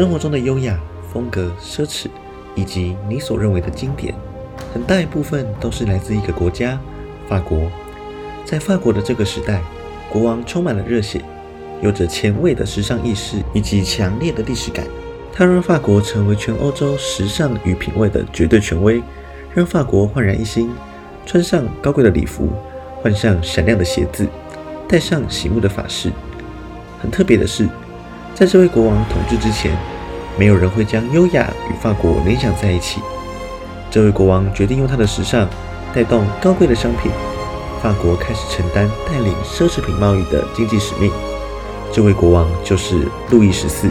生活中的优雅、风格、奢侈，以及你所认为的经典，很大一部分都是来自一个国家——法国。在法国的这个时代，国王充满了热血，有着前卫的时尚意识以及强烈的历史感。他让法国成为全欧洲时尚与品味的绝对权威，让法国焕然一新。穿上高贵的礼服，换上闪亮的鞋子，戴上醒目的发饰。很特别的是，在这位国王统治之前，没有人会将优雅与法国联想在一起。这位国王决定用他的时尚带动高贵的商品，法国开始承担带领奢侈品贸易的经济使命。这位国王就是路易十四。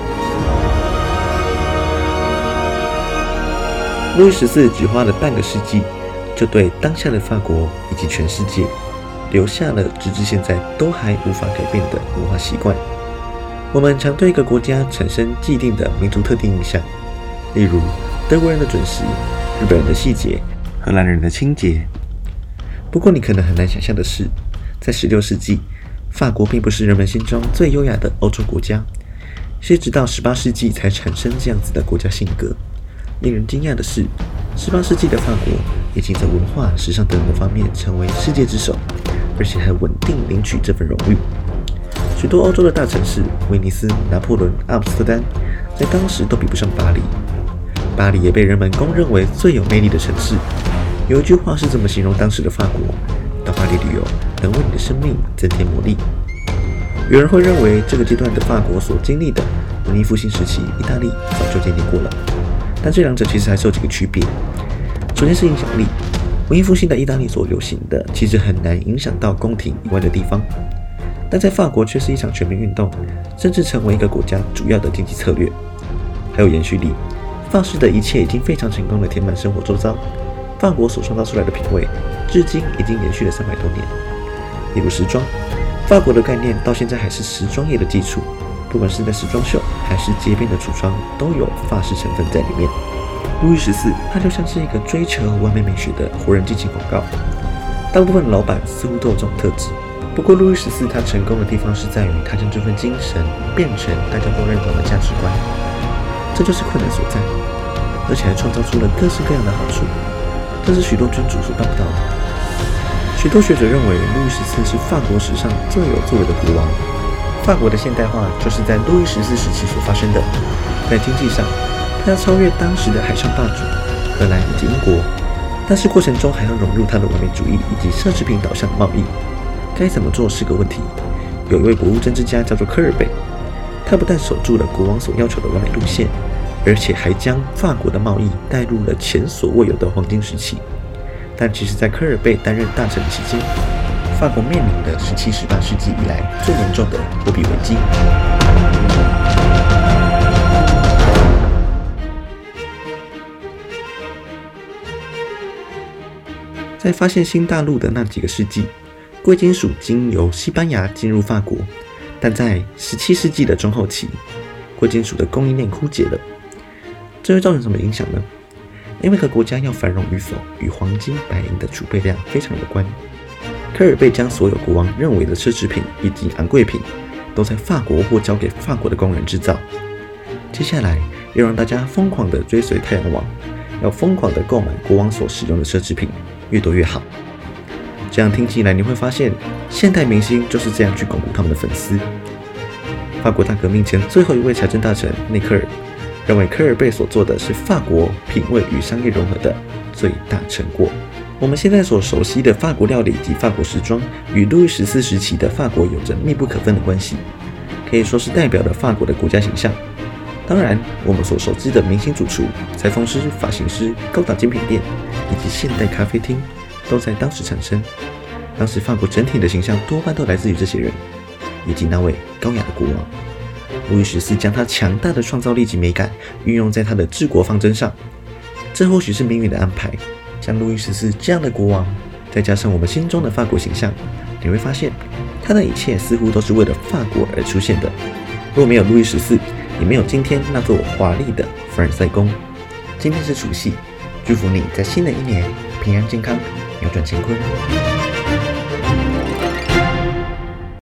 路易十四只花了半个世纪。就对当下的法国以及全世界留下了直至现在都还无法改变的文化习惯。我们常对一个国家产生既定的民族特定印象，例如德国人的准时、日本人的细节、荷兰人的清洁。不过，你可能很难想象的是，在16世纪，法国并不是人们心中最优雅的欧洲国家，是直到18世纪才产生这样子的国家性格。令人惊讶的是，18世纪的法国。已经在文化、时尚等等方面成为世界之首，而且还稳定领取这份荣誉。许多欧洲的大城市，威尼斯、拿破仑、阿姆斯特丹，在当时都比不上巴黎。巴黎也被人们公认为最有魅力的城市。有一句话是这么形容当时的法国：到巴黎旅游，能为你的生命增添魔力。有人会认为，这个阶段的法国所经历的文艺复兴时期，意大利早就经历过了。但这两者其实还是有几个区别。首先是影响力，文艺复兴的意大利所流行的，其实很难影响到宫廷以外的地方，但在法国却是一场全民运动，甚至成为一个国家主要的经济策略。还有延续力，法式的一切已经非常成功的填满生活周遭，法国所创造出来的品味，至今已经延续了三百多年。例如时装，法国的概念到现在还是时装业的基础，不管是在时装秀还是街边的橱窗，都有法式成分在里面。路易十四，他就像是一个追求完美美学的活人激情广告。大部分老板似乎都有这种特质。不过，路易十四他成功的地方是在于，他将这份精神变成大家都认同的价值观。这就是困难所在，而且还创造出了各式各样的好处，这是许多君主所办不到的。许多学者认为，路易十四是法国史上最有作为的国王。法国的现代化就是在路易十四时期所发生的，在经济上。他要超越当时的海上霸主荷兰以及英国，但是过程中还要融入他的完美主义以及奢侈品导向的贸易，该怎么做是个问题。有一位国务政治家叫做科尔贝，他不但守住了国王所要求的完美路线，而且还将法国的贸易带入了前所未有的黄金时期。但其实，在科尔贝担任大臣期间，法国面临的是七、十八世纪以来最严重的货币危机。在发现新大陆的那几个世纪，贵金属经由西班牙进入法国，但在17世纪的中后期，贵金属的供应链枯竭了。这会造成什么影响呢？因为和国家要繁荣与否与黄金、白银的储备量非常有关。科尔贝将所有国王认为的奢侈品以及昂贵品，都在法国或交给法国的工人制造。接下来要让大家疯狂地追随太阳王，要疯狂地购买国王所使用的奢侈品。越多越好。这样听起来，你会发现，现代明星就是这样去巩固他们的粉丝。法国大革命前最后一位财政大臣内克尔认为，科尔贝所做的是法国品味与商业融合的最大成果。我们现在所熟悉的法国料理及法国时装，与路易十四时期的法国有着密不可分的关系，可以说是代表了法国的国家形象。当然，我们所熟知的明星主厨、裁缝师、发型师、高档精品店以及现代咖啡厅，都在当时产生。当时法国整体的形象多半都来自于这些人，以及那位高雅的国王路易十四，将他强大的创造力及美感运用在他的治国方针上。这或许是命运的安排，像路易十四这样的国王，再加上我们心中的法国形象，你会发现他的一切似乎都是为了法国而出现的。若没有路易十四，也没有今天那座华丽的凡尔赛宫。今天是除夕，祝福你在新的一年平安健康，扭转乾坤。